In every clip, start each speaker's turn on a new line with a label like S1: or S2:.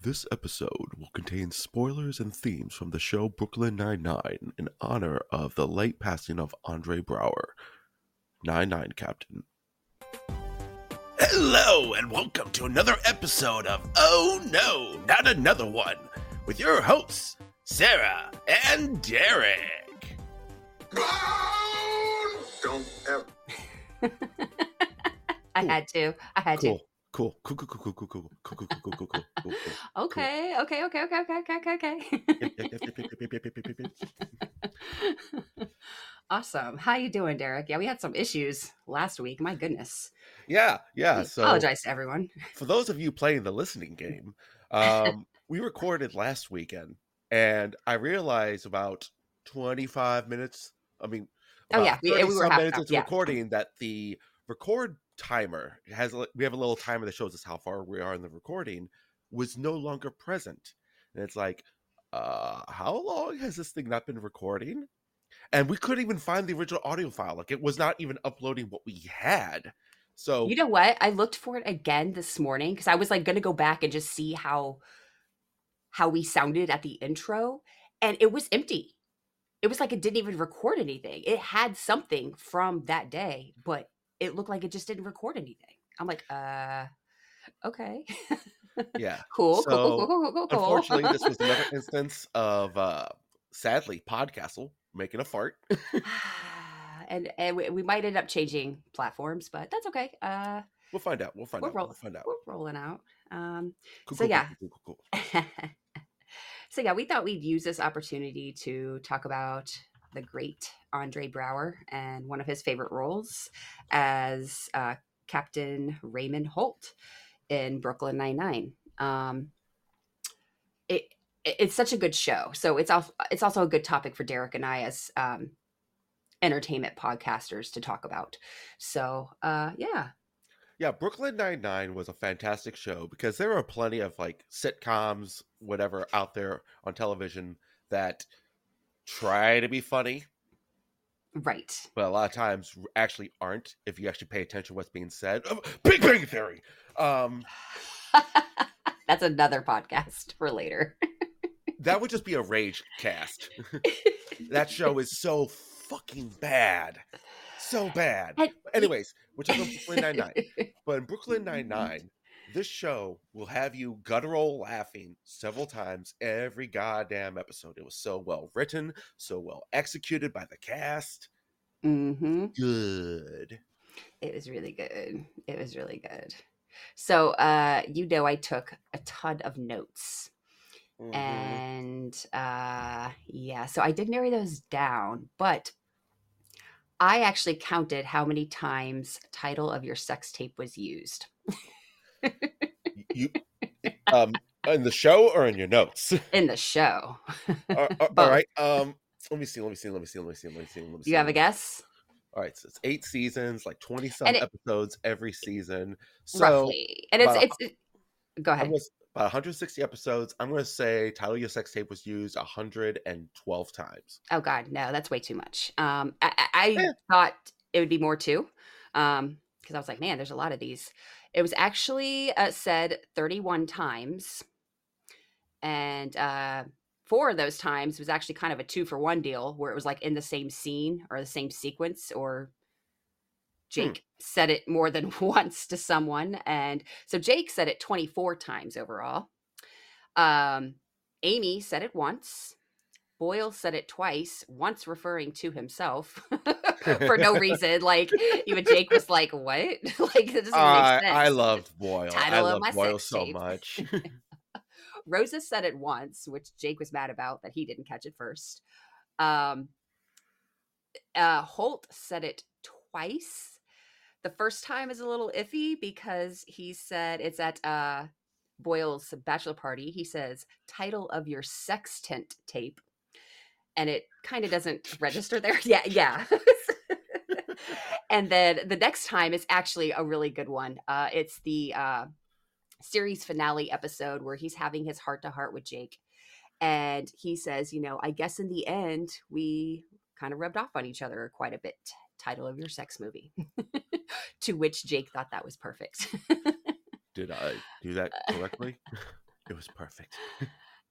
S1: This episode will contain spoilers and themes from the show Brooklyn Nine-Nine in honor of the late passing of Andre Braugher. Nine-Nine Captain. Hello, and welcome to another episode of Oh No, Not Another One with your hosts, Sarah and Derek.
S2: Don't ever.
S3: I had to. I had
S1: Cool. Cool, cool, cool, cool, cool, cool, cool, cool, cool, cool, cool, cool, cool.
S3: Okay, okay, okay, okay, okay, okay, okay, okay. awesome. How you doing, Derek? Yeah, we had some issues last week. My goodness.
S1: Yeah, yeah.
S3: I
S1: So
S3: apologize to everyone.
S1: for those of you playing the listening game, um, we recorded last weekend, and I realized about 25 minutes. I mean,
S3: Oh, yeah, we-
S1: 30
S3: we were half
S1: minutes into
S3: yeah.
S1: recording that the record timer has. a- We have a little timer that shows us how far we are in the recording. Was no longer present, and it's like, uh, how long has this thing not been recording? And we couldn't even find the original audio file. Like it was not even uploading what we had. So
S3: You know what? I looked for it again this morning because I was like to go back and just see how how we sounded at the intro, and it was empty. It was like it didn't even record anything. It had something from that day, but it looked like it just didn't record anything. I'm like, uh, okay,
S1: yeah.
S3: cool, cool,
S1: So,
S3: cool, cool, cool, cool, cool.
S1: Unfortunately, this was another instance of uh sadly Podcastle making a fart.
S3: and and we, we might end up changing platforms, but that's okay. Uh,
S1: We'll find out. We'll find out.
S3: roll-
S1: We'll find out.
S3: we're rolling out. Um,
S1: Cool,
S3: so
S1: cool,
S3: yeah.
S1: cool.
S3: so yeah, we thought we'd use this opportunity to talk about the great Andre Braugher and one of his favorite roles as uh, Captain Raymond Holt in Brooklyn Nine Nine. Um, it it- it's such a good show, so it's also it's also a good topic for Derek and I as um, entertainment podcasters to talk about. So uh, yeah,
S1: Yeah, Brooklyn Nine Nine was a fantastic show because there are plenty of like sitcoms, whatever, out there on television that try to be funny,
S3: right.
S1: but a lot of times actually aren't. If you actually pay attention to what's being said, Big Bang Theory. Um,
S3: That's another podcast for later.
S1: that would just be a rage cast. that show is so fucking bad. So bad. Anyways, we're talking about Brooklyn Nine Nine. But in Brooklyn Nine Nine, this show will have you guttural laughing several times every goddamn episode. It was so well written, so well executed by the cast.
S3: Mm-hmm.
S1: Good.
S3: It was really good. It was really good. So, uh, you know, I took a ton of notes,
S1: Mhm.
S3: and uh, yeah, so I did narrow those down, but I actually counted how many times "title of your sex tape" was used.
S1: you, um, in the show or in your notes?
S3: in the show.
S1: all, all- all Um, let me see. Let me see. Let me see. Let me see. Let me see. Let me see.
S3: You have a guess?
S1: All right, so it's eight seasons, like twenty some episodes every season. So
S3: Roughly, and it's it's. It, go ahead.
S1: about 160 episodes. I'm going to say "Title Your Sex Tape" was used 112 times.
S3: Oh God, no, that's way too much. Um, I, I, I
S1: Yeah.
S3: thought it would be more too, um, because I was like, man, there's a lot of these. It was actually uh, said 31 times, and uh, four of those times was actually kind of a two for one deal, where it was like in the same scene or the same sequence, or Jake said it more than once to someone, and so Jake said it 24 times overall. Um, Amy said it once. Boyle said it twice, once referring to himself for no reason. Like even Jake was like, "What? like it doesn't
S1: I,
S3: make sense."
S1: I loved Boyle. I
S3: Title of
S1: loved Boyle so
S3: tape.
S1: much.
S3: Rosa said it once, which Jake was mad about that he didn't catch it first. Um, uh, Holt said it twice. The first time is a little iffy because he said it's at uh, Boyle's bachelor party. He says, title of your sextant tape. And it kind of doesn't register there. Yeah, yeah. and then the next time is actually a really good one. Uh, it's the uh, series finale episode where he's having his heart to heart with Jake. And he says, you know, I guess in the end, we kind of rubbed off on each other quite a bit. Title of your sex movie. to which Jake thought that was perfect.
S1: Did I do that correctly? It was perfect.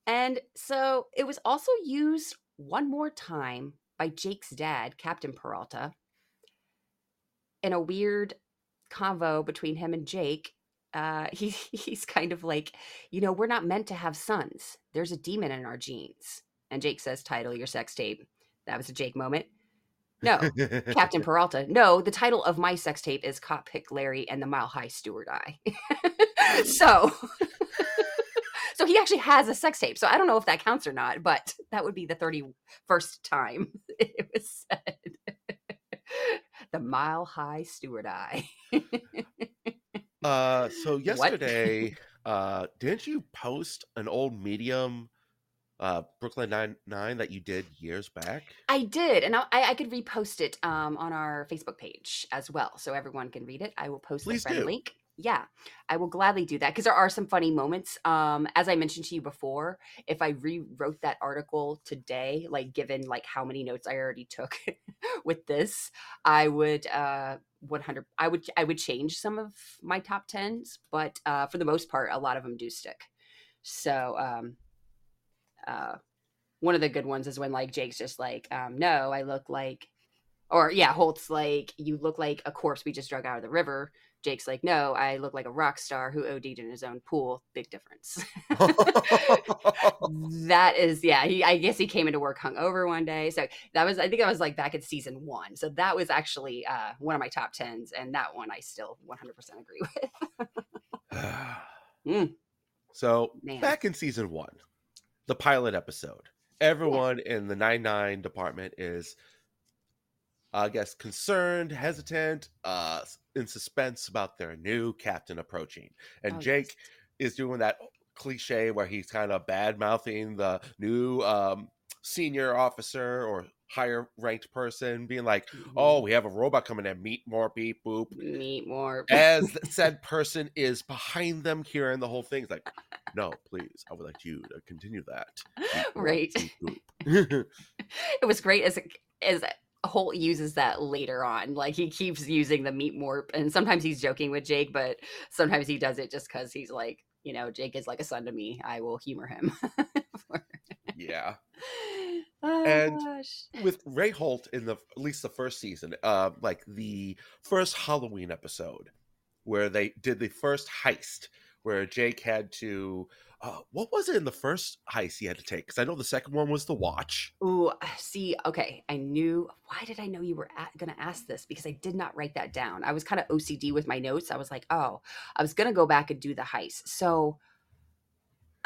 S3: And so it was also used one more time by Jake's dad, Captain Peralta, in a weird convo between him and Jake. Uh, he, he's kind of like, you know, we're not meant to have sons. There's a demon in our genes. And Jake says, title your sex tape. That was a Jake moment. No, Captain Peralta. No, the title of my sex tape is Cop Pick Larry and the Mile High Steward Eye. so, so he actually has a sex tape. So I don't know if that counts or not, but that would be the 31st time it was said. the Mile High Steward Eye.
S1: uh, so yesterday, uh, didn't you post an old medium uh Brooklyn Nine Nine that you did years back?
S3: I did, and I, I could repost it um, on our Facebook page as well, so everyone can read it. I will post
S1: Please
S3: the friend
S1: do.
S3: link. Yeah, I will gladly do that because there are some funny moments. Um, as I mentioned to you before, if I rewrote that article today, like given like how many notes I already took with this, I would uh 100 I would I would change some of my top 10s, but uh for the most part a lot of them do stick. So, um uh one of the good ones is when like Jake's just like, um, no, I look like, or yeah, Holt's like, you look like a corpse we just drug out of the river. Jake's like, no, I look like a rock star who OD'd in his own pool. Big difference. that is, yeah. He, I guess he came into work hungover one day. So that was, I think I was like back in season one. So that was actually uh, one of my top tens, and that one I still 100% agree with. Mm.
S1: So
S3: Man.
S1: back in season one, the pilot episode, everyone in the nine nine department is, I guess, concerned, hesitant, uh, in suspense about their new captain approaching, and
S3: Oh, yes.
S1: Jake is doing that cliche where he's kind of bad mouthing the new um, senior officer or higher ranked person, being like,
S3: Mhm.
S1: "Oh, we have a robot coming in, meet more beep boop."
S3: meet more.
S1: as said person is behind them hearing the whole thing. It's like, no, please, I would like you to continue that. Beep, boop,
S3: Right.
S1: beep, boop."
S3: it was great as a, as Holt uses that later on. Like he keeps using the meep morp, and sometimes he's joking with Jake, but sometimes he does it just because he's like, you know, Jake is like a son to me. I will humor him.
S1: yeah.
S3: oh,
S1: And-
S3: gosh.
S1: With Ray Holt in the at least the first season, uh, like the first Halloween episode where they did the first heist where Jake had to uh, what was it in the first heist he had to take? Because I know the second one was the watch.
S3: Ooh, see, okay, I knew. Why did I know you were going to ask this? Because I did not write that down. I was kind of OCD with my notes. I was like, oh, I was going to go back and do the heist. So,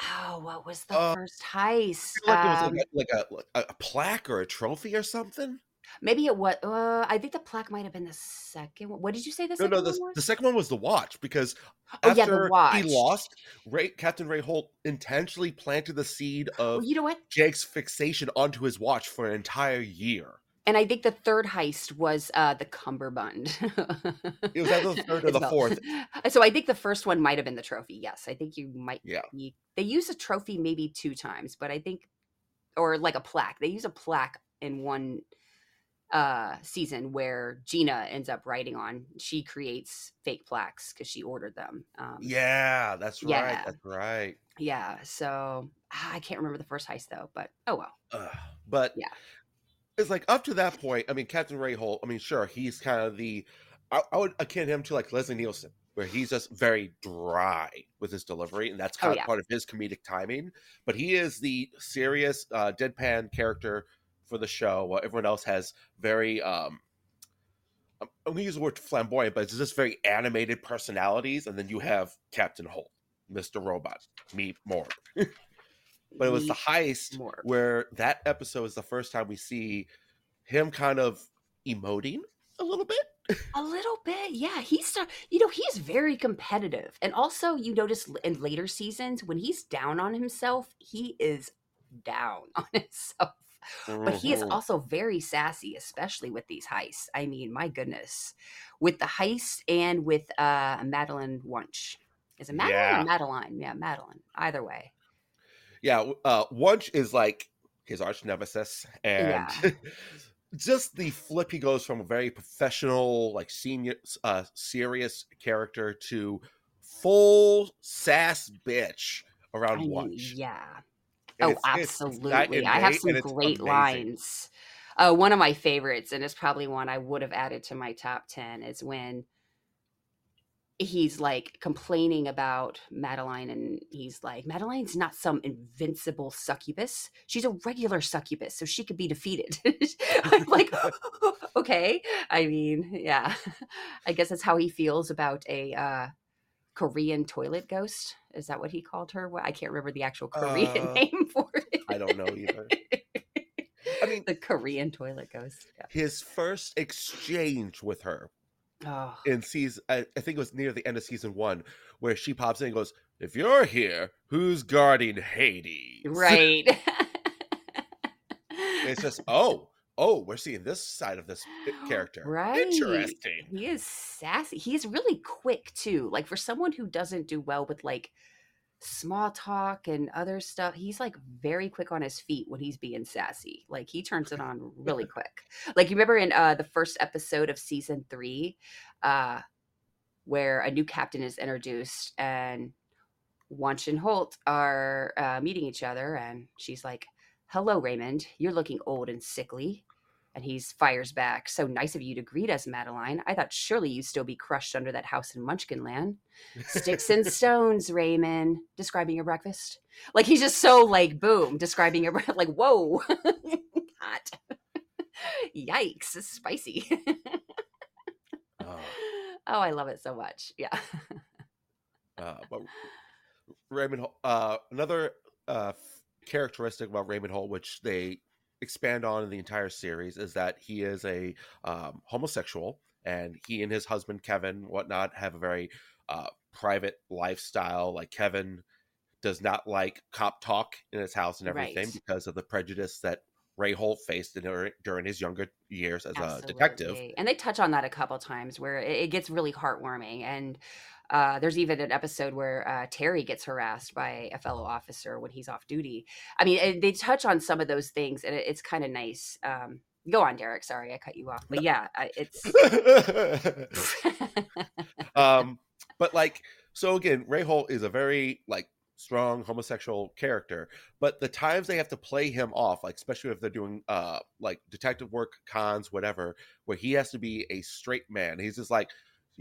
S3: oh, what was the
S1: Uh,
S3: first heist?
S1: Like
S3: Um,
S1: it was like, a, like a, a plaque or a trophy or something.
S3: Maybe it was. Uh, I think the plaque might have been the second one. What did you say the
S1: No,
S3: second
S1: no,
S3: one
S1: the,
S3: was?
S1: the second one was the watch because
S3: oh,
S1: after
S3: yeah, watch.
S1: he lost, Ray, Captain Ray Holt intentionally planted the seed
S3: Well,
S1: of
S3: you know what?
S1: Jake's fixation onto his watch for an entire year.
S3: And I think the third heist was uh, the cummerbund.
S1: It was either the third or the fourth.
S3: So I think the first one might have been the trophy. Yes, I think you might.
S1: Yeah.
S3: You, they use a trophy maybe two times, but I think, or like a plaque. They use a plaque in one uh season where Gina ends up writing on. She creates fake plaques because she ordered them. Um,
S1: Yeah, that's right. That's right.
S3: Yeah. So ah, I can't remember the first heist though, but oh well.
S1: Ugh, but
S3: Yeah.
S1: it's like up to that point. I mean, Captain Ray Holt. I mean, sure, he's kind of the. I, I would akin him to like Leslie Nielsen, where he's just very dry with his delivery, and that's
S3: Oh,
S1: kind of
S3: yeah.
S1: part of his comedic timing. But he is the serious, uh, deadpan character for the show. While everyone else has very. um I'm I'm gonna use the word flamboyant, but it's just very animated personalities, and then you have Captain Holt, Mister Robot, Meep More. but it was the heist
S3: Morp.
S1: where that episode is the first time we see him kind of emoting a little bit.
S3: A little bit, yeah. he's you know, he's very competitive, and also you notice in later seasons when he's down on himself, he is down on himself. But he is
S1: Mhm.
S3: also very sassy, especially with these heists. I mean, my goodness, with the heist and with uh Madeline Wunsch. Is it Madeline
S1: Yeah.
S3: or Madeline? Yeah, Madeline. Either way.
S1: yeah. Uh, Wunsch is like his arch nemesis, and
S3: Yeah.
S1: just the flip he goes from a very professional, like senior, uh, serious character to full sass bitch around
S3: I mean,
S1: lunch.
S3: yeah. Oh,
S1: it's- it's- it's
S3: absolutely. I have some great
S1: amazing.
S3: lines. Uh, one of my favorites, and it's probably one I would have added to my top 10, is when he's like complaining about Madeline, and he's like, Madeline's not some invincible succubus. She's a regular succubus, so she could be defeated. I'm like, okay. I mean, yeah. I guess that's how he feels about a uh, Korean toilet ghost. Is that what he called her? Well, I can't remember the actual Korean
S1: Uh,
S3: name for it.
S1: I don't know either. I mean,
S3: the Korean toilet ghost. Yeah.
S1: his first exchange with her
S3: Oh,
S1: in season, I, I think it was near the end of season one, where she pops in and goes, "If you're here, who's guarding Hades?"
S3: right.
S1: It's just, oh, oh, we're seeing this side of this character.
S3: Right.
S1: Interesting.
S3: He is sassy. He's really quick too. Like for someone who doesn't do well with like small talk and other stuff, he's like very quick on his feet when he's being sassy. Like he turns it on really quick. Like you remember in uh the first episode of season 3 uh where a new captain is introduced and Wunsch and Holt are uh, meeting each other and she's like, "Hello Raymond, you're looking old and sickly." And he fires back, So nice of you to greet us, Madeline. I thought surely you'd still be crushed under that house in Munchkinland. Sticks and stones, Raymond. Describing your breakfast. Like he's just so like boom, describing your breakfast. Like, whoa. Hot. Yikes. It's spicy.
S1: Oh,
S3: oh, I love it so much. Yeah.
S1: uh, but Raymond, uh, another uh, characteristic about Raymond Holt, which they expand on in the entire series, is that he is a um, homosexual, and he and his husband Kevin, whatnot, have a very uh, private lifestyle. Like Kevin does not like cop talk in his house and everything
S3: Right.
S1: because of the prejudice that Ray Holt faced during, during his younger years as a detective.
S3: And they touch on that a couple times where it, it gets really heartwarming. And uh, there's even an episode where uh, Terry gets harassed by a fellow officer when he's off duty. I mean, they touch on some of those things, and it, it's kind of nice. Um, go on, Derek. Sorry, I cut you off. But yeah, it's.
S1: um but like so again ray holt is a very like strong homosexual character but the times they have to play him off like especially if they're doing uh like detective work cons whatever where he has to be a straight man he's just like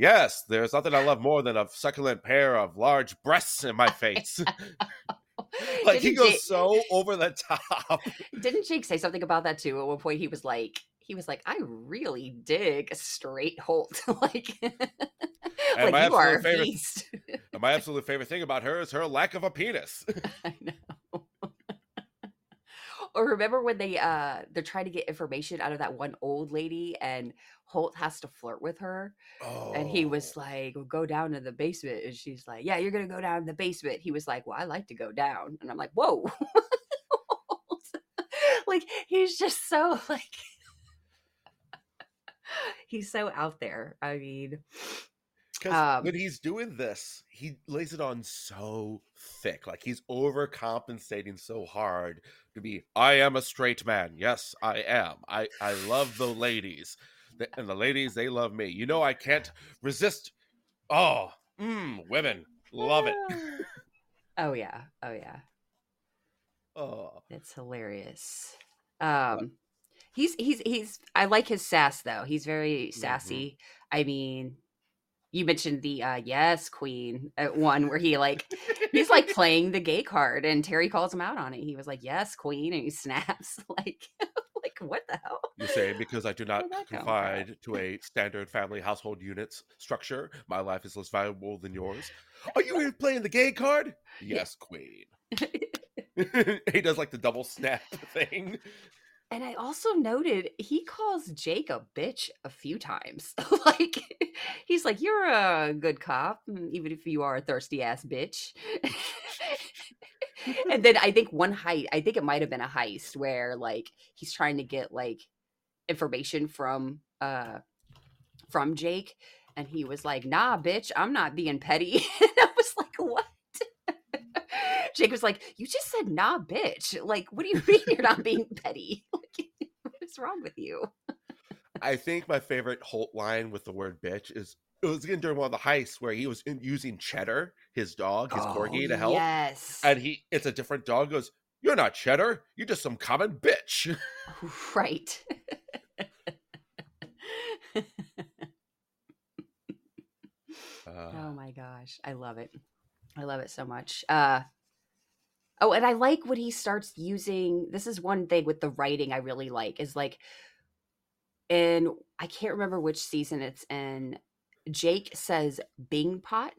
S1: yes there's nothing i love more than a succulent pair of large breasts in my face like he
S3: Didn't
S1: goes
S3: Ja-
S1: so over the top
S3: Didn't Jake say something about that too? At one point, he was like, he was like, I really dig a straight Holt. like, like
S1: my
S3: you are
S1: absolute
S3: a
S1: favorite-
S3: beast.
S1: and my absolute favorite thing about her is her lack of a penis
S3: I know. Or remember when they uh they're trying to get information out of that one old lady and Holt has to flirt with her
S1: oh
S3: and he was like "Well, go down to the basement and she's like yeah you're gonna go down to the basement. He was like well I like to go down and I'm like whoa. Like he's just so like he's so out there I mean Um,
S1: when he's doing this, he lays it on so thick. Like he's overcompensating so hard to be, I am a straight man. Yes, I am. I, I love the ladies. And the ladies, they love me. You know, I can't resist. Oh, mm, women. Love it.
S3: oh yeah oh yeah
S1: Oh,
S3: It's hilarious. Um he's he's he's I like his sass though. He's very sassy. I mean, you mentioned the uh yes queen uh, one where he like he's like playing the gay card and Terry calls him out on it. He was like, "Yes, queen," and he snaps like like what the hell?
S1: you say because I do not
S3: Where'd that come from?
S1: confide to a standard family household units structure. My life is less valuable than yours. Are you here playing the gay card? Yes, queen. he does like the double snap thing.
S3: And I also noted he calls Jake a bitch a few times. like he's like, "You're a good cop, mm, even if you are a thirsty ass bitch." and then I think one heist, I think it might have been a heist where like he's trying to get like information from uh from Jake, and he was like, "Nah, bitch, I'm not being petty." and I was like, "What?" Jake was like, "You just said nah, bitch. Like, what do you mean you're not being petty? Is wrong with you?"
S1: I think my favorite Holt line with the word bitch is it was again during one of the heists where he was in, using Cheddar, his dog, his
S3: Oh,
S1: corgi, to help,
S3: Yes.
S1: and he it's a different dog. Goes, you're not Cheddar. You're just some common bitch.
S3: right.
S1: Uh,
S3: oh my gosh. I love it. I love it so much. Uh Oh, and I like when he starts using this is one thing with the writing I really like is like in I can't remember which season it's in. Jake says Bingpot,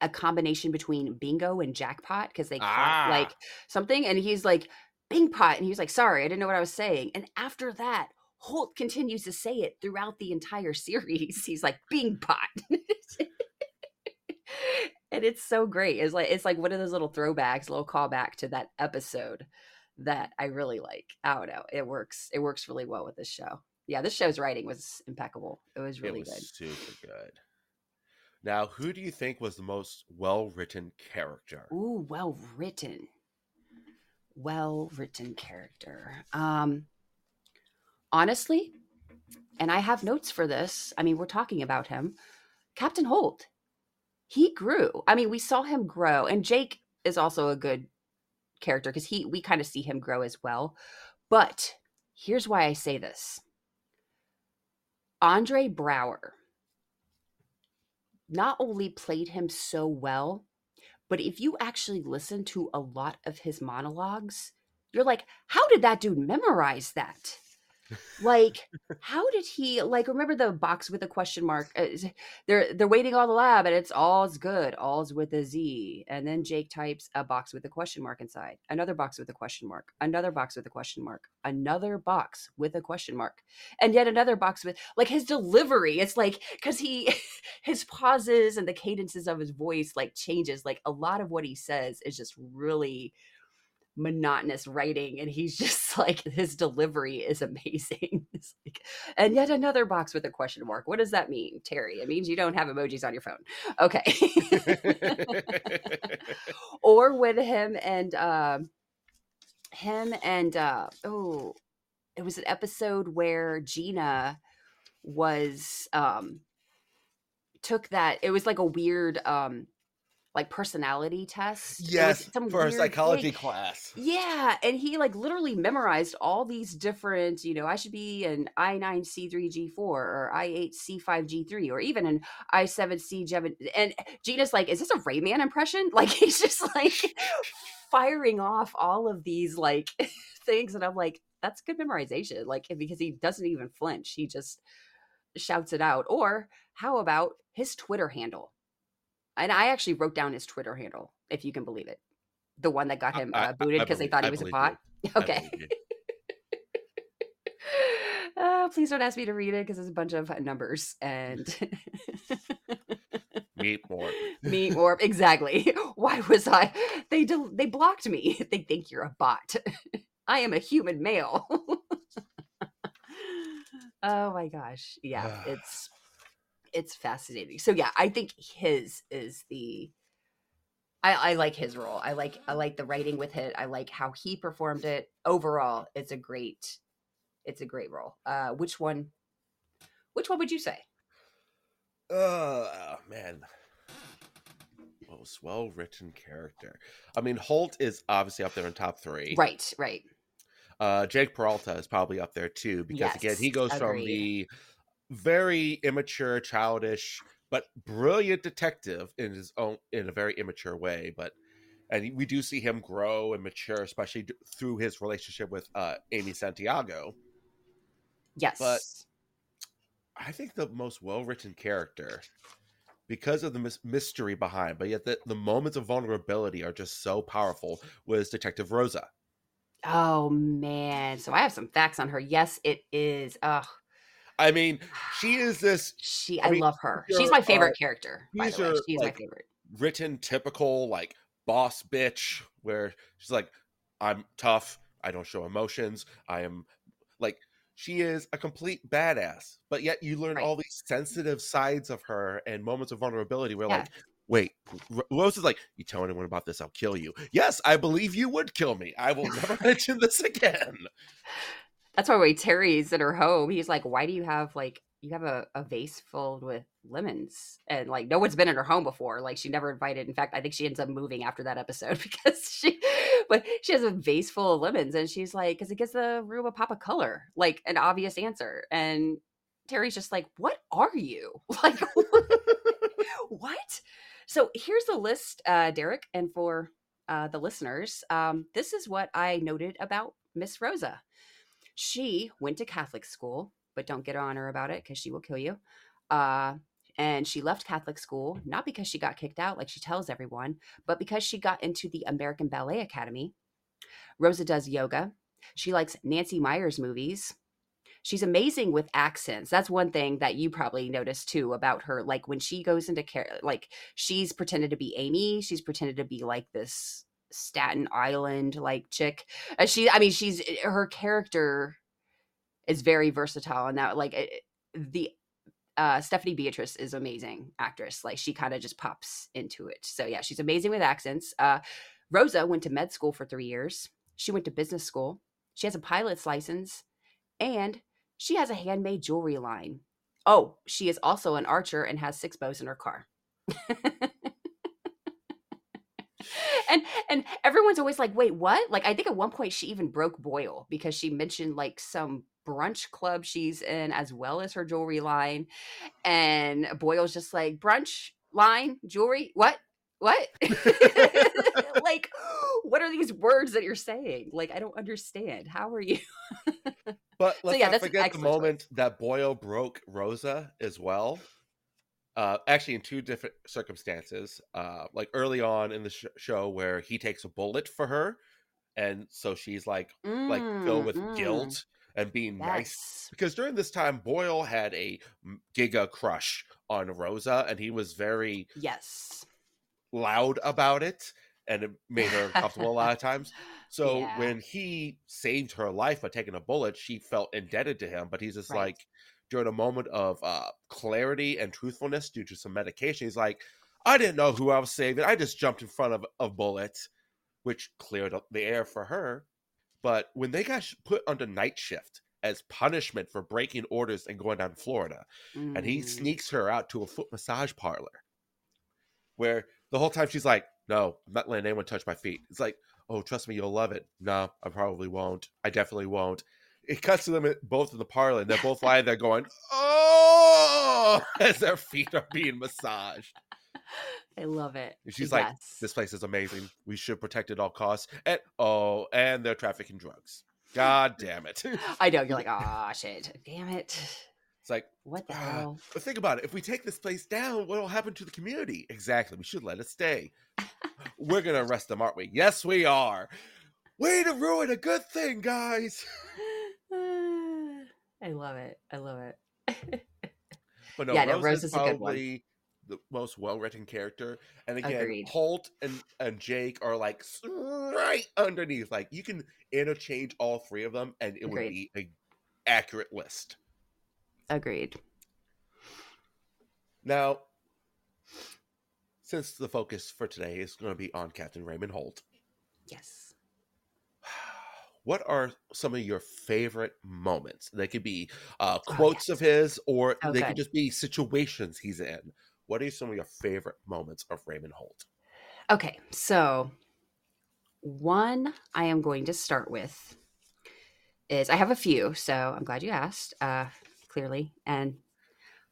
S3: a combination between bingo and jackpot because they
S1: Ah.
S3: like something, and he's like Bingpot, and he was like, "Sorry, I didn't know what I was saying." And after that, Holt continues to say it throughout the entire series. He's like Bingpot. and it's so great. It's like it's like one of those little throwbacks, little callback to that episode that I really like. I don't know. It works. It works really well with this show. Yeah, this show's writing was impeccable. It was really
S1: it was
S3: good.
S1: super good. Now, who do you think was the most well written character?
S3: Ooh, well written. Well written character. Um honestly, and I have notes for this. I mean, we're talking about him. Captain Holt. He grew. I mean, we saw him grow and Jake is also a good character cuz he we kind of see him grow as well. But here's why I say this. Andre Braugher not only played him so well, but if you actually listen to a lot of his monologues, you're like, how did that dude memorize that? Like, how did he like remember the box with a question mark? Uh, they're they're waiting on the lab and it's all's good, all's with a Z. And then Jake types a box with a question mark inside, another box with a question mark, another box with a question mark, another box with a question mark, and yet another box with like his delivery. It's like because he his pauses and the cadences of his voice like changes. Like a lot of what he says is just really monotonous writing and he's just like his delivery is amazing. Like and yet another box with a question mark. What does that mean terry? It means you don't have emojis on your phone. Okay. Or with him and um him and uh oh it was an episode where gina was um took that it was like a weird um like personality test
S1: yes,
S3: some
S1: for a psychology
S3: thing.
S1: class.
S3: Yeah, and he like literally memorized all these different, you know, I should be an I9C3G4 or I8C5G3 or even an I7C7 and Gina's like, is this a Rayman impression? Like he's just like firing off all of these like things and I'm like, that's good memorization. Like because he doesn't even flinch. He just shouts it out. Or how about his Twitter handle? And I actually wrote down his Twitter handle, if you can believe it. The one that got him
S1: I-
S3: uh, booted because they thought he was a bot. Okay. Uh, please don't ask me to read it because it's a bunch of numbers and
S1: Meet more.
S3: me or exactly. Why was I? They del- they blocked me. They think you're a bot. I am a human male. oh my gosh. Yeah, it's it's fascinating. So yeah, I think his is the I, I like his role. I like I like the writing with it. I like how he performed it. Overall, it's a great it's a great role. Uh which one which one would you say?
S1: Uh man. Most well written character. I mean, Holt is obviously up there in top three.
S3: Right, right.
S1: Uh, Jake Peralta is probably up there too because again, he
S3: Yes,
S1: goes from the very immature, childish, but brilliant detective in his own in a very immature way. But and we do see him grow and mature, especially d- through his relationship with uh, Amy Santiago.
S3: Yes.
S1: But I think the most well written character because of the mys- mystery behind, but yet the, the moments of vulnerability are just so powerful was Detective Rosa.
S3: Oh man. So I have some facts on her. Yes, it is. Ugh.
S1: I mean, she is this
S3: She
S1: I
S3: I,
S1: mean,
S3: love her. She's my favorite
S1: our-
S3: character, by the way.
S1: are,
S3: She's
S1: like,
S3: my favorite.
S1: written typical like boss bitch where she's like i'm tough i don't show emotions i am like she is a complete badass but yet you learn
S3: Right.
S1: all these sensitive sides of her and moments of vulnerability where
S3: Yeah.
S1: like wait rose is like you tell anyone about this i'll kill you yes i believe you would kill me i will never mention this again
S3: That's why when Terry's in her home, he's like, "Why do you have like you have a, a vase filled with lemons?" And like, no one's been in her home before. Like, she never invited. In fact, I think she ends up moving after that episode because she, but she has a vase full of lemons, and she's like, "Because it gives the room a pop of color." Like an obvious answer, and Terry's just like, "What are you like?" what? So here's the list, uh, Derek, and for uh, the listeners, um, this is what I noted about Miss Rosa. She went to Catholic school, but don't get on her about it because she will kill you. Uh, and she left Catholic school not because she got kicked out, like she tells everyone, but because she got into the American Ballet Academy. Rosa does yoga. She likes Nancy Meyers movies she's amazing with accents. That's one thing that you probably noticed too about her. Like when she goes into care, like she's pretended to be Amy. She's pretended to be like this Staten Island like chick. Uh, she, I mean, she's eh, her character is very versatile, and that like it, eh, the uh, Stephanie Beatrice is amazing actress. Like she kind of just pops into it. So yeah, she's amazing with accents. Uh, Rosa went to med school for three years. She went to business school. She has a pilot's license, and she has a handmade jewelry line. Oh, she is also an archer and has six bows in her car. and and everyone's always like, "Wait, what?" Like I think at one point she even broke Boyle because she mentioned like some brunch club she's in as well as her jewelry line. And Boyle's just like, "Brunch line, jewelry? What? What?" like what are these words that you're saying? Like I don't understand. How are you?
S1: But let's so, yeah, not forget the moment choice. that Boyle broke Rosa as well. Uh, actually, in two different circumstances. Uh, like early on in the sh- show, where he takes a bullet for her, and so she's like mm, like filled with mm. guilt and being yes. nice. Because during this time, Boyle had a giga crush on Rosa, and he was very
S3: yes
S1: loud about it and it made her uncomfortable a lot of times. So yeah. when he saved her life by taking a bullet, she felt indebted to him. But he's just right. like, during a moment of uh, clarity and truthfulness due to some medication, he's like, I didn't know who I was saving. I just jumped in front of a bullet, which cleared up the air for her. But when they got put under night shift as punishment for breaking orders and going down to Florida, mm. and he mm. sneaks her out to a foot massage parlor, where the whole time she's like, no, I'm not letting anyone touch my feet. It's like, oh, trust me, you'll love it. No, I probably won't. I definitely won't. It cuts to them both in the parlor, and they're both lying there going, oh, as their feet are being massaged.
S3: I love it.
S1: And she's yes. like, this place is amazing. We should protect it at all costs. And oh, and they're trafficking drugs. God damn it.
S3: I know. You're like, ah, oh, shit. Damn it.
S1: It's like,
S3: what the uh, hell?
S1: But think about it. If we take this place down, what will happen to the community? Exactly. We should let it stay. We're going to arrest them, aren't we? Yes, we are. Way to ruin a good thing, guys.
S3: I love it. I love it.
S1: but no, yeah, Rose, no, Rose is, is probably the most well-written character. And again, Agreed. Holt and, and Jake are like right underneath. Like you can interchange all three of them, and it Agreed. would be an accurate list.
S3: Agreed.
S1: Now, since the focus for today is going to be on Captain Raymond Holt.
S3: Yes.
S1: What are some of your favorite moments? They could be uh, quotes oh, yes. of his, or oh, they good. could just be situations he's in. What are some of your favorite moments of Raymond Holt?
S3: Okay, so one I am going to start with is I have a few, so I'm glad you asked. Uh, clearly. And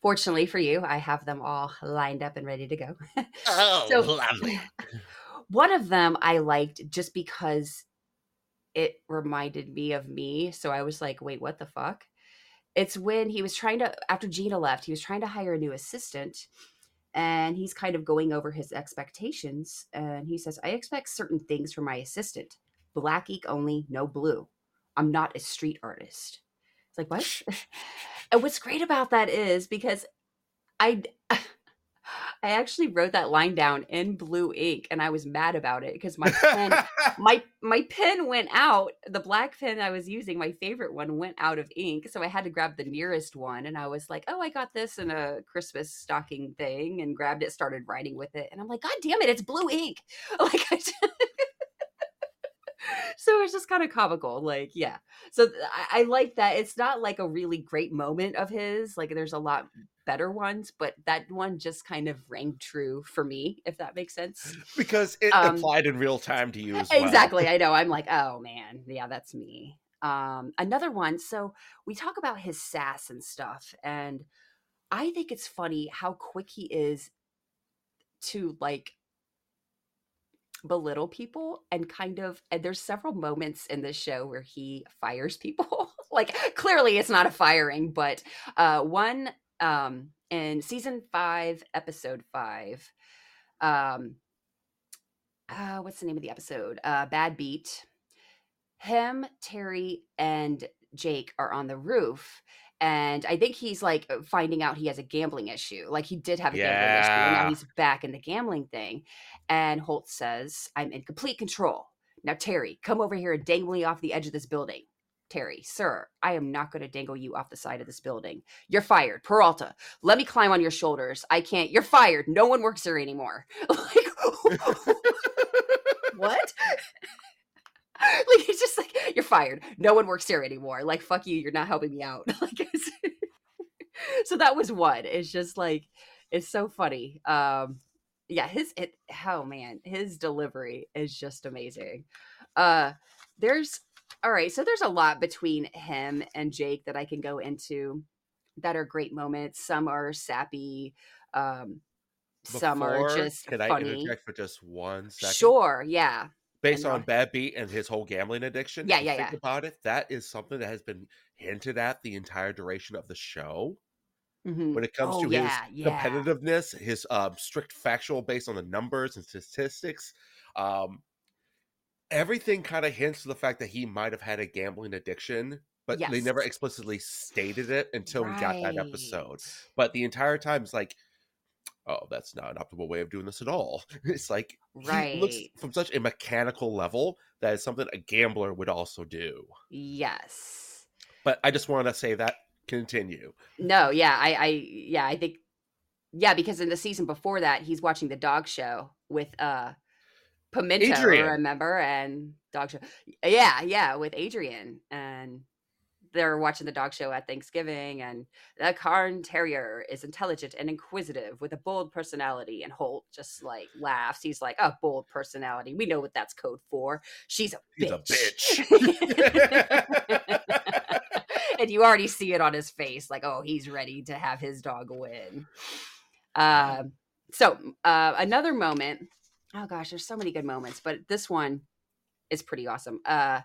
S3: fortunately for you, I have them all lined up and ready to go.
S1: oh, so, lovely.
S3: One of them I liked just because it reminded me of me. So I was like, wait, what the fuck? It's when he was trying to, after Gina left, he was trying to hire a new assistant and he's kind of going over his expectations. And he says, I expect certain things from my assistant black ink only, no blue. I'm not a street artist. It's like, what? and what's great about that is because I. I actually wrote that line down in blue ink and I was mad about it because my pen my my pen went out. The black pen I was using, my favorite one, went out of ink. So I had to grab the nearest one and I was like, Oh, I got this in a Christmas stocking thing and grabbed it, started writing with it. And I'm like, God damn it, it's blue ink. Like I so it's just kind of comical. Like, yeah. So I, I like that. It's not like a really great moment of his. Like, there's a lot better ones, but that one just kind of rang true for me, if that makes sense.
S1: Because it um, applied in real time to you as
S3: well. Exactly. I know. I'm like, oh man, yeah, that's me. Um, another one. So we talk about his sass and stuff, and I think it's funny how quick he is to like belittle people and kind of and there's several moments in this show where he fires people. Like clearly it's not a firing but uh one um in season 5 episode 5 um uh what's the name of the episode? Uh bad beat. Him terry and jake are on the roof and I think he's like uh, finding out he has a gambling issue. Like he did have a yeah. gambling issue, and now he's back in the gambling thing. And Holt says, "I'm in complete control now." Terry, come over here and dangle me off the edge of this building. Terry, sir, I am not going to dangle you off the side of this building. You're fired. Peralta, let me climb on your shoulders. I can't. You're fired. No one works here anymore. like, what? like it's just like you're fired. No one works here anymore. Like fuck you. You're not helping me out. like so that was one. It's just like it's so funny. Um yeah, his it oh man, his delivery is just amazing. Uh there's all right, so there's a lot between him and Jake that I can go into that are great moments. Some are sappy, um Before, some are just can funny. I interject
S1: for just one second?
S3: Sure, yeah
S1: based on Bad Beat and his whole gambling addiction.
S3: Yeah, yeah,
S1: think
S3: yeah.
S1: About it, that is something that has been hinted at the entire duration of the show.
S3: Mm-hmm.
S1: When it comes
S3: oh,
S1: to
S3: yeah,
S1: his
S3: yeah.
S1: competitiveness, his um, strict factual based on the numbers and statistics, um, everything kind of hints to the fact that he might have had a gambling addiction, but yes. they never explicitly stated it until right. we got that episode. But the entire time, it's like oh, that's not an optimal way of doing this at all. It's like
S3: right.
S1: looks from such a mechanical level that is something a gambler would also do.
S3: Yes.
S1: But I just want to say that continue.
S3: No, yeah, I, I, yeah, I think, yeah, because in the season before that, he's watching the dog show with uh Pimento, Adrian. remember, and dog show, yeah, yeah, with Adrian, and they're watching the dog show at Thanksgiving, and the Cairn Terrier is intelligent and inquisitive with a bold personality. And Holt just like laughs. He's like, "A bold personality. We know what that's code for. She's a bitch." a bitch. and you already see it on his face, like, "Oh, he's ready to have his dog win." Uh, so uh, another moment. Oh gosh, there's so many good moments, but this one is pretty awesome. Uh,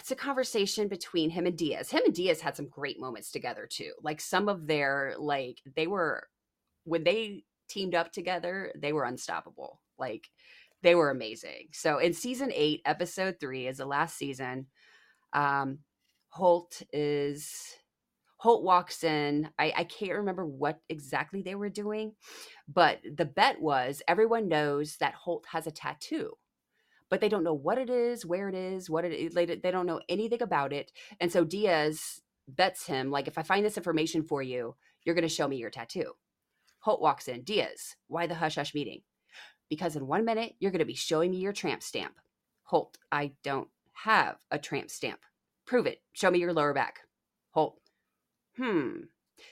S3: it's a conversation between him and Diaz. Him and Diaz had some great moments together too. Like some of their like they were when they teamed up together, they were unstoppable. Like they were amazing. So in season 8, episode 3 is the last season. Um Holt is Holt walks in. I, I can't remember what exactly they were doing, but the bet was everyone knows that Holt has a tattoo but they don't know what it is, where it is, what it is. They, they don't know anything about it. And so Diaz bets him, like, if I find this information for you, you're going to show me your tattoo. Holt walks in. Diaz, why the hush hush meeting? Because in one minute, you're going to be showing me your tramp stamp. Holt, I don't have a tramp stamp. Prove it. Show me your lower back. Holt, hmm.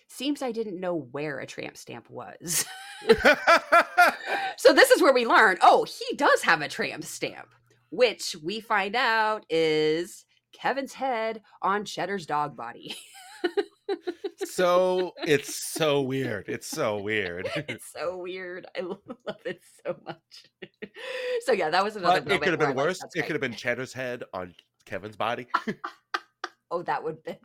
S3: Seems I didn't know where a tramp stamp was. so this is where we learn oh, he does have a tramp stamp, which we find out is Kevin's head on Cheddar's dog body.
S1: so it's so weird. It's so weird.
S3: it's so weird. I love it so much. so yeah, that was another.
S1: It could have been worse. Like, it could have been Cheddar's head on Kevin's body.
S3: oh, that would have been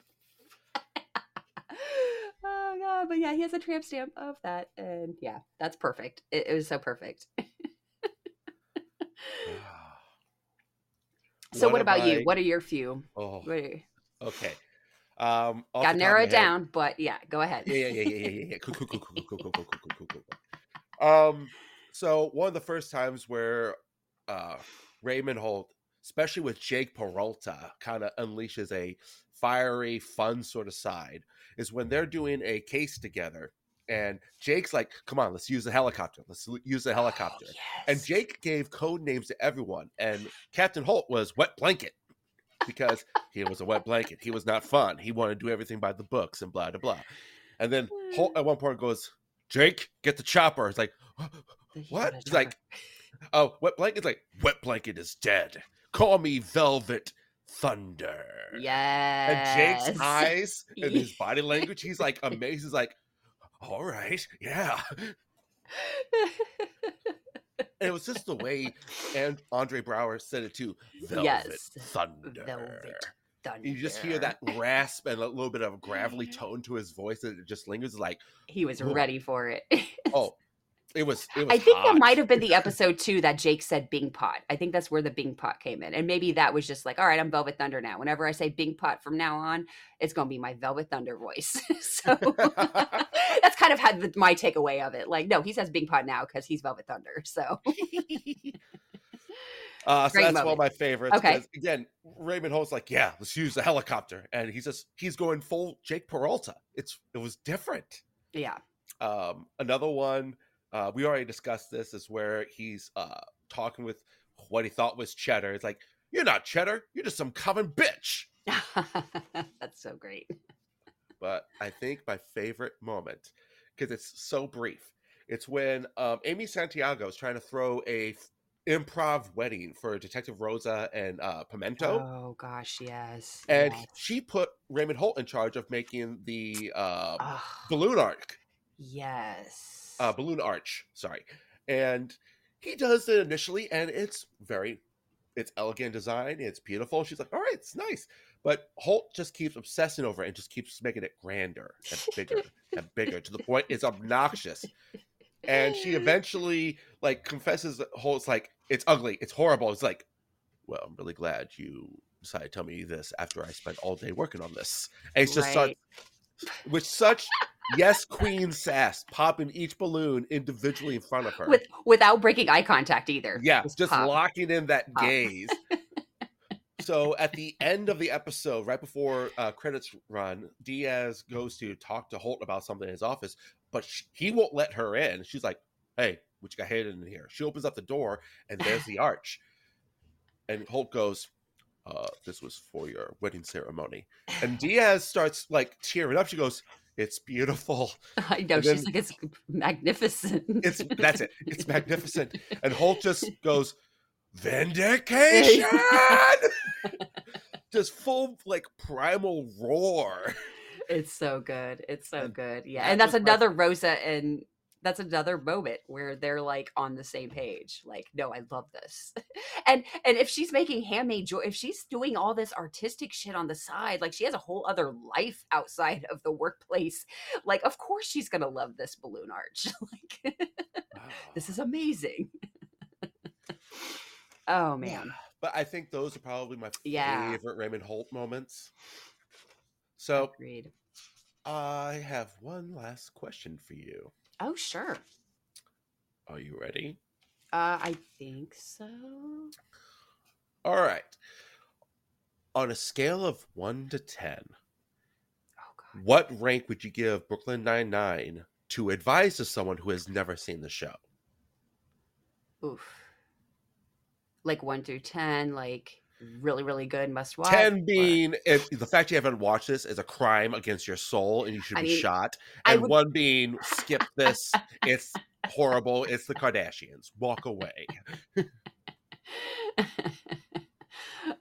S3: god but yeah he has a tramp stamp of that and yeah that's perfect. It, it was so perfect. So what, what about I... you what are your few?
S1: Oh okay. Um
S3: got narrow it down but yeah go ahead.
S1: Yeah yeah yeah yeah yeah, yeah. Cool, cool, cool, cool, cool, cool, cool, cool, cool, cool. um so one of the first times where uh raymond holt especially with jake peralta kind of unleashes a fiery fun sort of side is when they're doing a case together and Jake's like, "Come on, let's use a helicopter. Let's use a helicopter."
S3: Oh,
S1: And. Jake gave code names to everyone, and Captain Holt was Wet Blanket because he was a wet blanket. He was not fun. He wanted to do everything by the books and blah blah blah. And then Holt at one point goes, "Jake, get the chopper." It's like, what? It's like, oh, Wet Blanket. Blanket's like, Wet Blanket is dead. Call me Velvet Thunder.
S3: yes.
S1: And Jake's eyes and his body language, he's like amazed. He's like, all right, yeah. And it was just the way, and Andre Braugher said it too. Velvet
S3: Yes,
S1: Thunder.
S3: Velvet
S1: You just hear that rasp and a little bit of a gravelly tone to his voice, and it just lingers. Like,
S3: He was
S1: Ugh.
S3: ready for it.
S1: oh, it was. It was
S3: I think
S1: hot.
S3: that might have been the episode too that Jake said Bingpot. I think that's where the Bingpot came in. And maybe that was just like, all right, I'm Velvet Thunder now. Whenever I say Bingpot from now on, it's going to be my Velvet Thunder voice. so that's kind of had the, my takeaway of it. Like, no, he says Bingpot now because he's Velvet Thunder. So
S1: Uh, so
S3: Great
S1: that's one of my favorites.
S3: Okay.
S1: Again, Raymond Holt's like, yeah, let's use the helicopter, and he's just he's going full Jake Peralta. It's it was different.
S3: yeah.
S1: Um, another one uh, we already discussed. This is where he's uh talking with what he thought was Cheddar. It's like, you're not Cheddar. You're just some common bitch.
S3: that's so great.
S1: But I think my favorite moment because it's so brief. It's when um, Amy Santiago is trying to throw a f- improv wedding for Detective Rosa and uh, Pimento.
S3: Oh, gosh. Yes.
S1: and
S3: yes.
S1: she put Raymond Holt in charge of making the uh,
S3: Oh,
S1: balloon arc,
S3: yes.
S1: Uh, balloon arch. Sorry, and he does it initially, and it's very, it's elegant design. It's beautiful. She's like, all right, it's nice, but Holt just keeps obsessing over it and just keeps making it grander and bigger and bigger to the point it's obnoxious. And she eventually like confesses that Holt's like, it's ugly, it's horrible. It's like, well, I'm really glad you decided to tell me this after I spent all day working on this. And it's just
S3: Right.
S1: such with such yes queen sass, popping each balloon individually in front of her.
S3: With, without breaking eye contact either.
S1: yeah, just
S3: pop.
S1: locking in that
S3: Pop.
S1: gaze. so at the end of the episode, right before uh, credits run, Diaz goes to talk to Holt about something in his office, but sh- he won't let her in. She's like, "Hey, what you got hidden in here?" She opens up the door, and there's the arch. And Holt goes, uh, "This was for your wedding ceremony." And Diaz starts like tearing up. She goes, "It's beautiful.
S3: I know.
S1: And
S3: She's
S1: then-
S3: like, it's magnificent.
S1: It's that's it. It's magnificent." And Holt just goes, "Vindication!" just full like primal roar.
S3: It's so good. It's so
S1: And
S3: good. Yeah. And that's
S1: was my-
S3: another Rosa and that's another moment where they're like on the same page. Like, no, I love this. and and if she's making handmade joy, if she's doing all this artistic shit on the side, like she has a whole other life outside of the workplace. Like, of course she's gonna love this balloon arch. like this is ah. amazing. oh man.
S1: But I think those are probably my
S3: Yeah.
S1: favorite Raymond Holt moments. So
S3: Agreed.
S1: I have one last question for you.
S3: Oh, sure.
S1: Are you ready?
S3: Uh, I think so.
S1: All right. On a scale of one to ten,
S3: Oh god.
S1: what rank would you give Brooklyn Nine Nine to advise to someone who has never seen the show?
S3: Oof. Like one through ten, like really, really good, must watch.
S1: Ten being if the fact you haven't watched this is a crime against your soul and you should
S3: I
S1: be
S3: mean,
S1: shot. And
S3: would-
S1: one being skip this. it's horrible. It's the Kardashians. Walk away.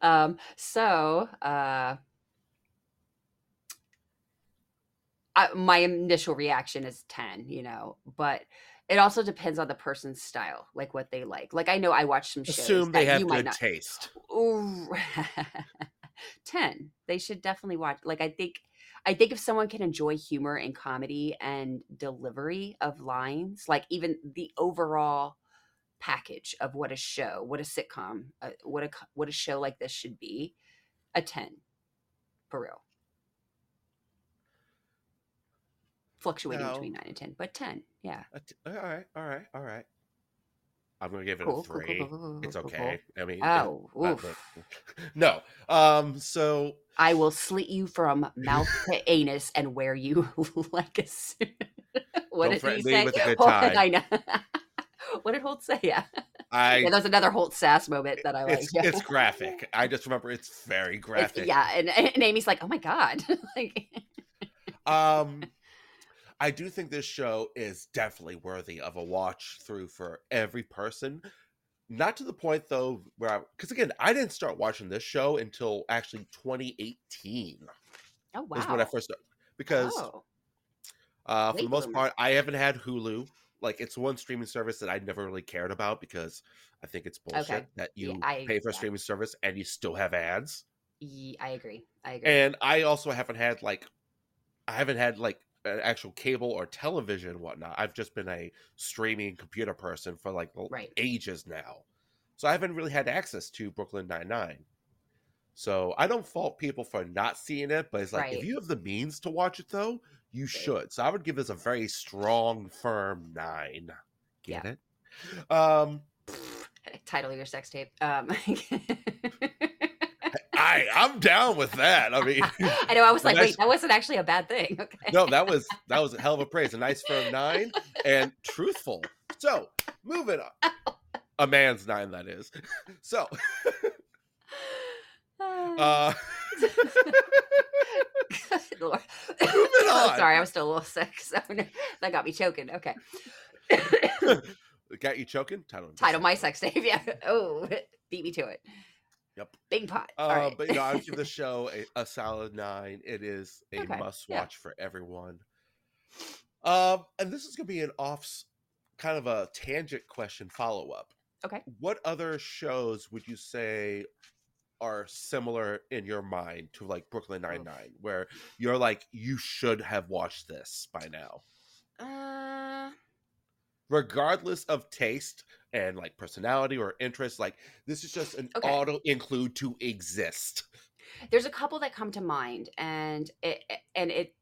S3: um, so uh I, my initial reaction is 10, you know, but it also depends on the person's style, like what they like. Like I know I watch some shows
S1: Assume they have
S3: you
S1: good taste.
S3: Ooh. 10 they should definitely watch like i think i think if someone can enjoy humor and comedy and delivery of lines like even the overall package of what a show what a sitcom uh, what a what a show like this should be a 10 for real fluctuating
S1: No.
S3: between 9 and 10 but 10 yeah
S1: A t- All right, all right, all right. I'm gonna give it
S3: cool,
S1: a
S3: cool, cool,
S1: three.
S3: cool, cool, cool,
S1: It's
S3: cool, cool.
S1: okay. I mean,
S3: oh
S1: uh,
S3: oof.
S1: no. Um. So
S3: I will slit you from mouth to anus and wear you like a suit. what
S1: Don't
S3: did he
S1: threaten
S3: say?
S1: with a good
S3: Holt-
S1: time.
S3: I know. what did Holt say? Yeah.
S1: I
S3: yeah, that was another Holt sass moment that I like.
S1: it's
S3: yeah.
S1: it's graphic. I just remember it's very
S3: It's-
S1: graphic.
S3: yeah, and, and Amy's like, "Oh my god!" like,
S1: Um, I do think this show is definitely worthy of a watch through for every person. Not to the point though where, because again, I didn't start watching this show until actually 2018
S3: oh wow.
S1: was when I first started. Because
S3: oh,
S1: uh, for the most part, I haven't had Hulu. Like it's one streaming service that I never really cared about because I think it's bullshit
S3: Okay.
S1: that
S3: Yeah,
S1: you
S3: I-
S1: pay for a streaming service and you still have ads.
S3: Ye- I agree. I agree.
S1: And I also haven't had like I haven't had like an actual cable or television and whatnot. I've just been a streaming computer person for like
S3: Right.
S1: ages now. So I haven't really had access to Brooklyn Nine Nine. So I don't fault people for not seeing it, but it's like if you have the means to watch it though, you should. So I would give this a very strong, firm nine. Get it? Um
S3: Title of your sex tape. Um,
S1: I I'm down with that. I mean
S3: I know. I was like,
S1: Nice-
S3: wait, that wasn't actually a bad thing. Okay.
S1: no, that was that was a hell of a praise. A nice firm nine and truthful. So moving on. A man's nine, that is. So uh. Moving on.
S3: Sorry, I was still a little sick, so that got me choking. Okay.
S1: got you choking? Title
S3: Title my sex tape. Yeah. Oh, beat me to it.
S1: Yep.
S3: Bingpot.
S1: Uh,
S3: right.
S1: but you know, I would give the show a, a solid nine. It is a
S3: Okay,
S1: must
S3: yeah.
S1: watch for everyone. Um, and this is gonna be an off kind of a tangent question follow up.
S3: Okay.
S1: What other shows would you say are similar in your mind to like Brooklyn Nine Nine, where you're like you should have watched this by now,
S3: Uh,
S1: regardless of taste and like personality or interest? Like this is just an
S3: Okay.
S1: auto include to exist.
S3: there's a couple that come to mind, and it and it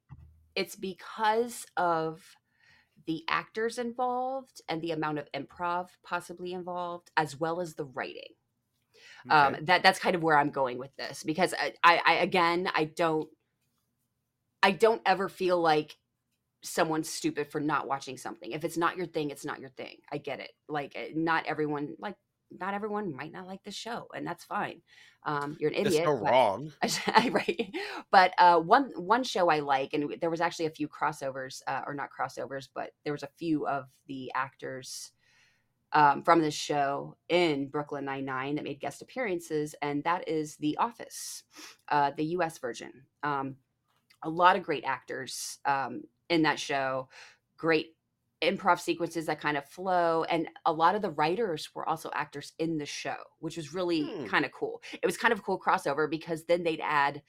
S3: it's because of the actors involved and the amount of improv possibly involved, as well as the writing. um that that's kind of where i'm going with this because I, I i again i don't i don't ever feel like someone's stupid for not watching something. If it's not your thing it's not your thing. I get it. Like eh, not everyone like not everyone might not like the show and that's fine. Um you're an idiot
S1: so
S3: but-
S1: wrong.
S3: right. But uh one one show i like and there was actually a few crossovers uh, or not crossovers but there was a few of the actors um, from this show in brooklyn 99 that made guest appearances and that is the office uh, the us version. Um, a lot of great actors um, in that show great improv sequences that kind of flow and a lot of the writers were also actors in the show which was really
S1: Hmm.
S3: kind of cool it was kind of a cool crossover because then they'd add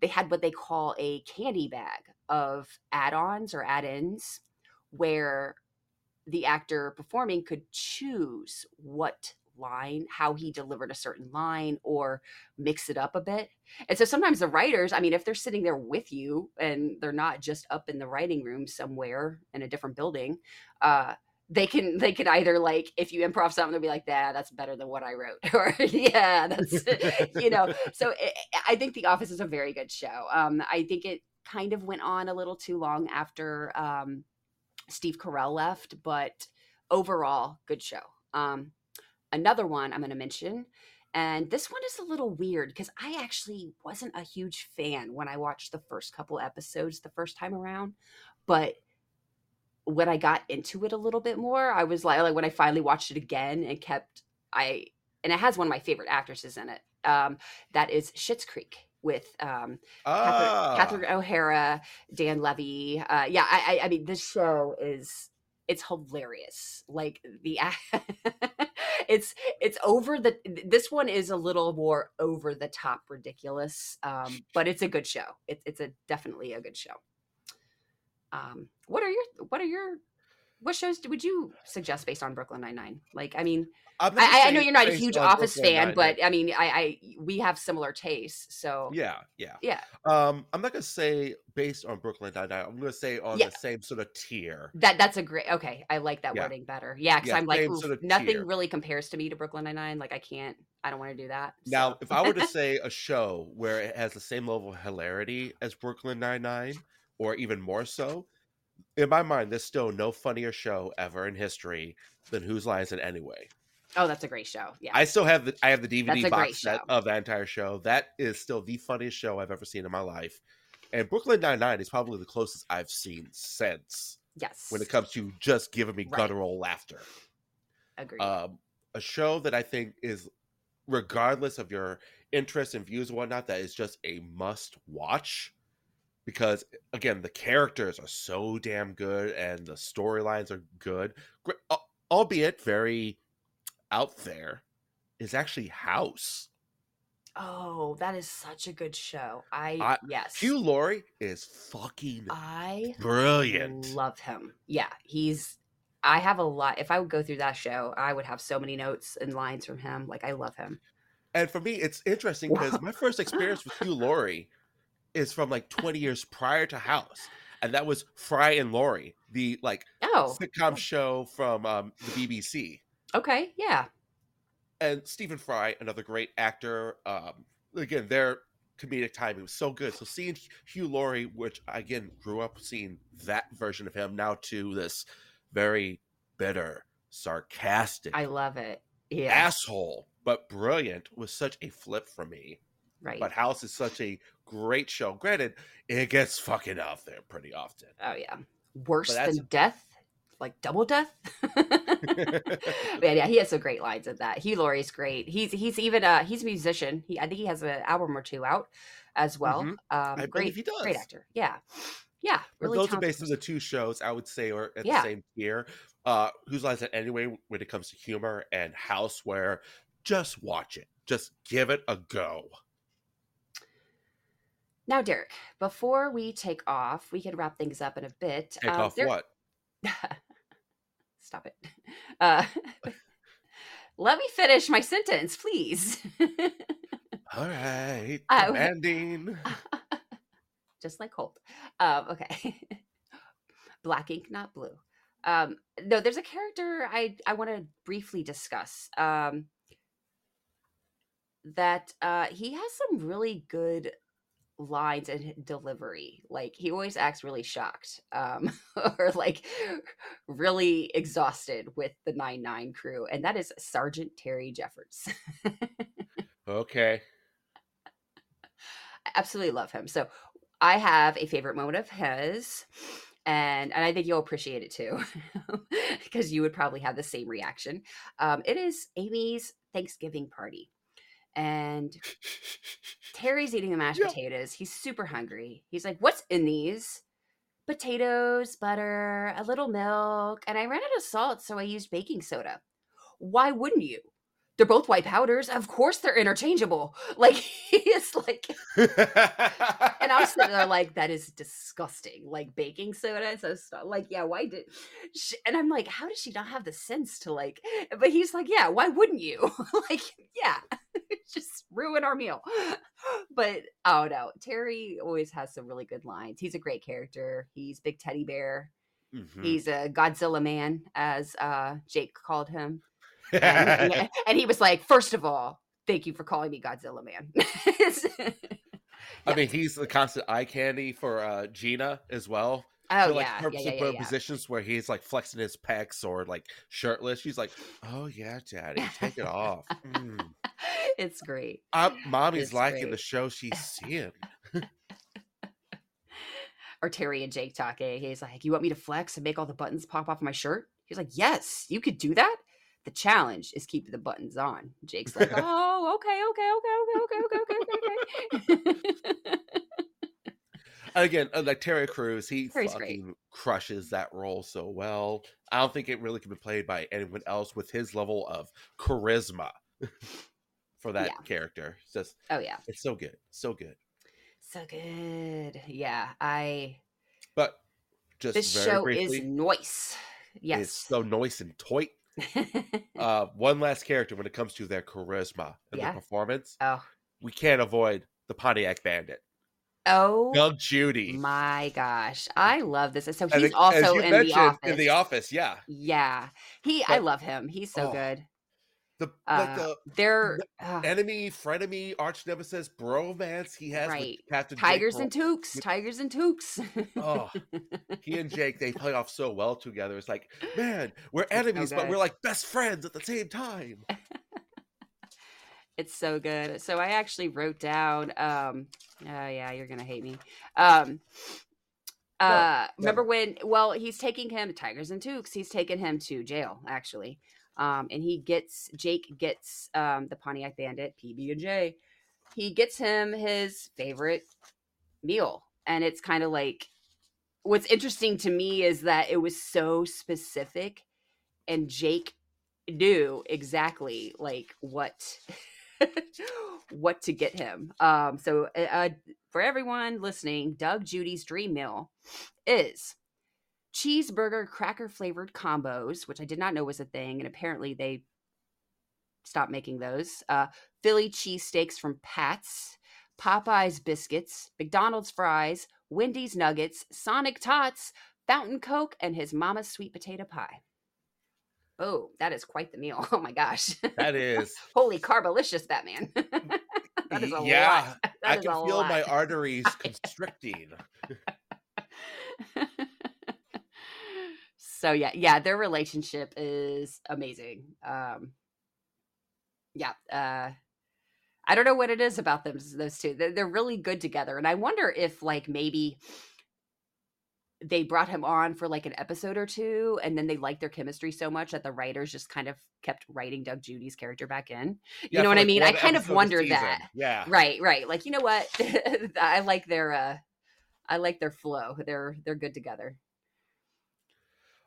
S3: they had what they call a candy bag of add-ons or add-ins where the actor performing could choose what line how he delivered a certain line or mix it up a bit. And so sometimes the writers i mean if they're sitting there with you and they're not just up in the writing room somewhere in a different building uh they can they can either like if you improv something they'll be like yeah that's better than what i wrote. Or yeah that's you know. So i i think the office is a very good show. Um i think it kind of went on a little too long after um steve carell left but overall good show. Um another one i'm going to mention and this one is a little weird because i actually wasn't a huge fan when i watched the first couple episodes the first time around but when i got into it a little bit more i was like like when i finally watched it again and kept i and it has one of my favorite actresses in it um that is Schitt's creek with um
S1: Ah,
S3: Catherine, Catherine O'Hara, Dan Levy. Uh, yeah, I, I, I mean, this show is it's hilarious. Like the, it's it's over the. This one is a little more over the top ridiculous, um, but it's a good show. It's it's a definitely a good show. Um, what are your what are your what shows would you suggest based on Brooklyn Nine Nine? Like, I mean, I, I know you're not a huge Office
S1: Brooklyn
S3: fan,
S1: Nine-Nine.
S3: but I mean, I, I we have similar tastes, so
S1: yeah, yeah.
S3: yeah.
S1: Um, I'm not gonna say based on Brooklyn Nine Nine. I'm gonna say on
S3: Yeah.
S1: the same sort of tier.
S3: That that's a great okay. I like that
S1: Yeah.
S3: wording better. Yeah, because
S1: Yeah,
S3: I'm like,
S1: sort of
S3: nothing
S1: tier.
S3: really compares to me to Brooklyn Nine Nine. Like I can't, I don't want to do that.
S1: Now, if I were to say a show where it has the same level of hilarity as Brooklyn Nine Nine, or even more so, in my mind, there's still no funnier show ever in history than Whose Line Is It Anyway.
S3: Oh, that's a great show. Yeah.
S1: I still have the I have the DVD box set of that entire show. That is still the funniest show I've ever seen in my life. And Brooklyn Nine Nine is probably the closest I've seen since
S3: yes.
S1: when it comes to just giving me
S3: Right.
S1: guttural laughter.
S3: Agreed.
S1: Um, a show that I think is, regardless of your interests and views and whatnot, that is just a must watch. Because again, the characters are so damn good and the storylines are good, albeit very out there. Is actually House.
S3: oh, that is such a good show. I,
S1: I-
S3: yes.
S1: Hugh Laurie is fucking
S3: I
S1: brilliant.
S3: love him. Yeah, he's. I have a lot. If I would go through that show, I would have so many notes and lines from him. Like I love him.
S1: And for me, it's interesting because my first experience with Hugh Laurie is from like 20 years prior to House. And that was Fry and Laurie, the like
S3: Oh,
S1: sitcom show from um, the BBC.
S3: okay, yeah,
S1: And Stephen Fry, another great actor. Um, again, their comedic timing was so good. So seeing Hugh Laurie, which I, again grew up seeing that version of him, now to this very bitter, sarcastic,
S3: I love it. Yeah,
S1: asshole, but brilliant, was such a flip for me.
S3: Right.
S1: But House is such a great show. Granted, it gets fucking out there pretty often.
S3: oh yeah, worse than death, like double death. yeah, yeah, he has some great lines in that. Hugh Laurie's great. He's he's even a he's a musician. He I think he has an album or two out as well.
S1: Mhm.
S3: Um,
S1: I
S3: great,
S1: he does.
S3: great actor. Yeah, yeah,
S1: But
S3: really.
S1: those are
S3: talented
S1: basically the two shows I would say are at
S3: Yeah.
S1: the same tier. Uh, Whose Lines It Anyway when it comes to humor and House, where just watch it, just give it a go.
S3: Now, Derek, before we take off, we can wrap things up in a bit.
S1: Take
S3: Um,
S1: off
S3: there-
S1: what?
S3: Stop it. Uh, let me finish my sentence, please.
S1: All right,
S3: I-
S1: demanding.
S3: Just like Holt. Um, okay. Black ink, not blue. Um, no, there's a character I I want to briefly discuss. Um, that uh, he has some really good lines and delivery. Like he always acts really shocked, um, or like really exhausted with the Nine Nine crew, and that is Sergeant Terry Jeffords.
S1: Okay,
S3: I absolutely love him. So I have a favorite moment of his, and and I think you'll appreciate it too, because you would probably have the same reaction. Um, it is Amy's Thanksgiving party, and Terry's eating the mashed
S1: Yeah.
S3: potatoes. He's super hungry. He's like, "What's in these?" Potatoes, butter, a little milk, and I ran out of salt, so I used baking soda. Why wouldn't you? They're both white powders. Of course, they're interchangeable. Like he is like and I was sitting there like, that is disgusting. Like baking soda. So st- like, yeah, why did? She, and I'm like, how does she not have the sense to like? But he's like, yeah, why wouldn't you? like, yeah, just ruin our meal. But oh no, Terry always has some really good lines. He's a great character. He's big teddy bear.
S1: Mhm.
S3: He's a Godzilla man, as uh, Jake called him. And, and- and he was like, first of all, thank you for calling me Godzilla man.
S1: I mean, he's the constant eye candy for uh, Gina as well.
S3: Oh
S1: for, like
S3: yeah,
S1: her
S3: yeah, yeah, yeah, yeah.
S1: positions where he's like flexing his pecs or like shirtless. She's like, "Oh yeah, daddy, take it off." Mm.
S3: it's great.
S1: Uh, mommy's
S3: It's
S1: liking the
S3: great.
S1: show she's seeing.
S3: Or Terry and Jake talking. He's like, "You want me to flex and make all the buttons pop off my shirt?" He's like, "Yes, you could do that." The challenge is keeping the buttons on. Jake's like, "Oh, okay, okay, okay, okay, okay, okay, okay, okay."
S1: Again, uh, like Terry Crews, he
S3: Terry's great.
S1: fucking crushes that role so well. I don't think it really can be played by anyone else with his level of charisma for that
S3: Yeah.
S1: character. It's just,
S3: oh yeah,
S1: it's so good, so good.
S3: so good. Yeah, I.
S1: But just
S3: This
S1: very
S3: show
S1: briefly,
S3: is noise. Yes, it's
S1: so nice and toit. Uh, one last character when it comes to their charisma and
S3: Yeah.
S1: their performance,
S3: oh,
S1: we can't avoid the Pontiac Bandit,
S3: oh
S1: Doug Judy.
S3: my gosh, I love this. So he's
S1: as
S3: also in the office.
S1: In the office, yeah.
S3: Yeah, he. I love him. He's so
S1: Oh.
S3: good.
S1: The
S3: Uh,
S1: like the
S3: they're uh,
S1: enemy, frenemy, arch nemesis, bromance he has
S3: right.
S1: with Captain
S3: Tigers
S1: Jake.
S3: and
S1: Bro-
S3: Tukes. Tigers and Tukes.
S1: Oh, he and Jake they play off so well together. It's like, man, we're
S3: It's so
S1: enemies, but we're like best friends at the same time.
S3: It's so good. So I actually wrote down um oh yeah, you're gonna hate me. Um
S1: No,
S3: uh
S1: go
S3: remember when well he's taking him Tigers and Tukes, he's taking him to jail, actually. Um and he gets Jake gets um the Pontiac bandit, PB and J. He gets him his favorite meal. And it's kind of like what's interesting to me is that it was so specific and Jake knew exactly like what what to get him. Um so uh, uh, for everyone listening, Doug Judy's dream meal is cheeseburger cracker flavored combos, which I did not know was a thing and apparently they stopped making those. Uh Philly cheesesteaks from Pat's, Popeyes biscuits, McDonald's fries, Wendy's nuggets, Sonic tots, Fountain Coke, and his mama's sweet potato pie. Oh, that is quite the meal. Oh my gosh.
S1: That is,
S3: Holy carbolicious, Batman. that is a
S1: yeah.
S3: lot. That
S1: I can feel
S3: lot.
S1: my arteries constricting.
S3: So yeah, yeah, their relationship is amazing. Um yeah, uh I don't know what it is about them those two. They're, they're really good together and I wonder if like maybe they brought him on for like an episode or two and then they liked their chemistry so much that the writers just kind of kept writing Doug Judy's character back in. You
S1: Yeah,
S3: know what I mean? I kind of wonder
S1: season.
S3: that.
S1: Yeah.
S3: Right, right. Like, you know what? I like their uh I like their flow. They're they're good together.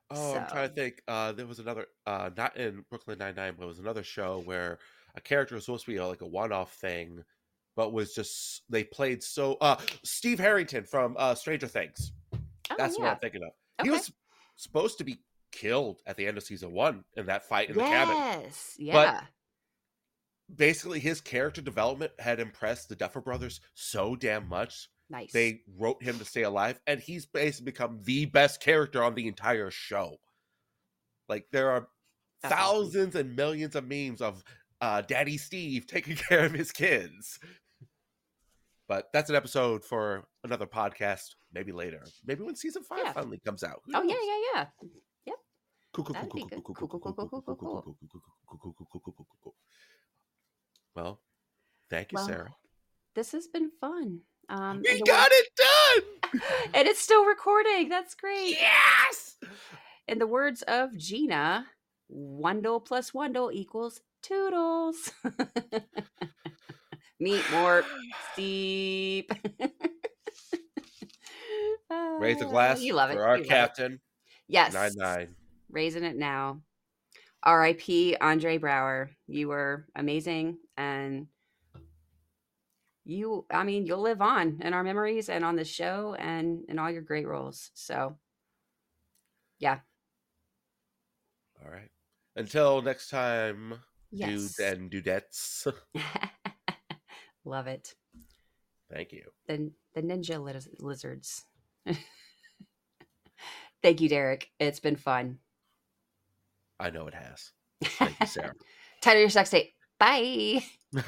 S1: Oh, I'm trying to think. Uh, there was another, uh, not in Brooklyn Nine Nine, but it was another show where a character was supposed to be uh, like a one-off thing, but was just they played so. Uh, Steve Harrington from uh, Stranger Things.
S3: Oh,
S1: That's what. I'm thinking of. He was supposed to be killed at the end of season one in that fight in the cabin.
S3: Yes. Yeah.
S1: But Basically, his character development had impressed the Duffer Brothers so damn much
S3: nice.
S1: they wrote him to stay alive, and he's basically become the best character on the entire show. Like there are
S3: That's awesome.
S1: thousands and millions of memes of uh, Daddy Steve taking care of his kids. But that's an episode for another podcast, maybe later. Maybe when season five
S3: Yeah.
S1: finally comes out.
S3: Oh yeah, yeah, yeah.
S1: Cool, cool,
S3: That'd
S1: cool,
S3: be
S1: cool, cool,
S3: Cool,
S1: cool,
S3: cool,
S1: cool,
S3: cool,
S1: cool,
S3: cool,
S1: cool,
S3: cool,
S1: cool, cool, cool, cool, cool, cool, cool, cool, cool. Well, thank you,
S3: Well,
S1: Sarah.
S3: This has been fun. Um
S1: We got
S3: wor-
S1: it done.
S3: and it's still recording. That's great.
S1: Yes.
S3: In the words of Gina, Wundle plus Wundle equals Toodles. Meep morp steep.
S1: Raise a
S3: Uh,
S1: glass
S3: You love it.
S1: for our
S3: you love it.
S1: captain.
S3: Yes.
S1: Nine nine.
S3: raising it now. R.I.P. Andre Braugher. You were amazing, and you. I mean, you'll live on in our memories and on the show and in all your great roles. So, yeah.
S1: All right. Until next time,
S3: yes,
S1: dudes and dudettes.
S3: love it.
S1: Thank you.
S3: The the ninja liz- lizards. Thank you, Derek. It's been fun.
S1: I know it has. Thank you, Sarah.
S3: Title your sex tape. Bye.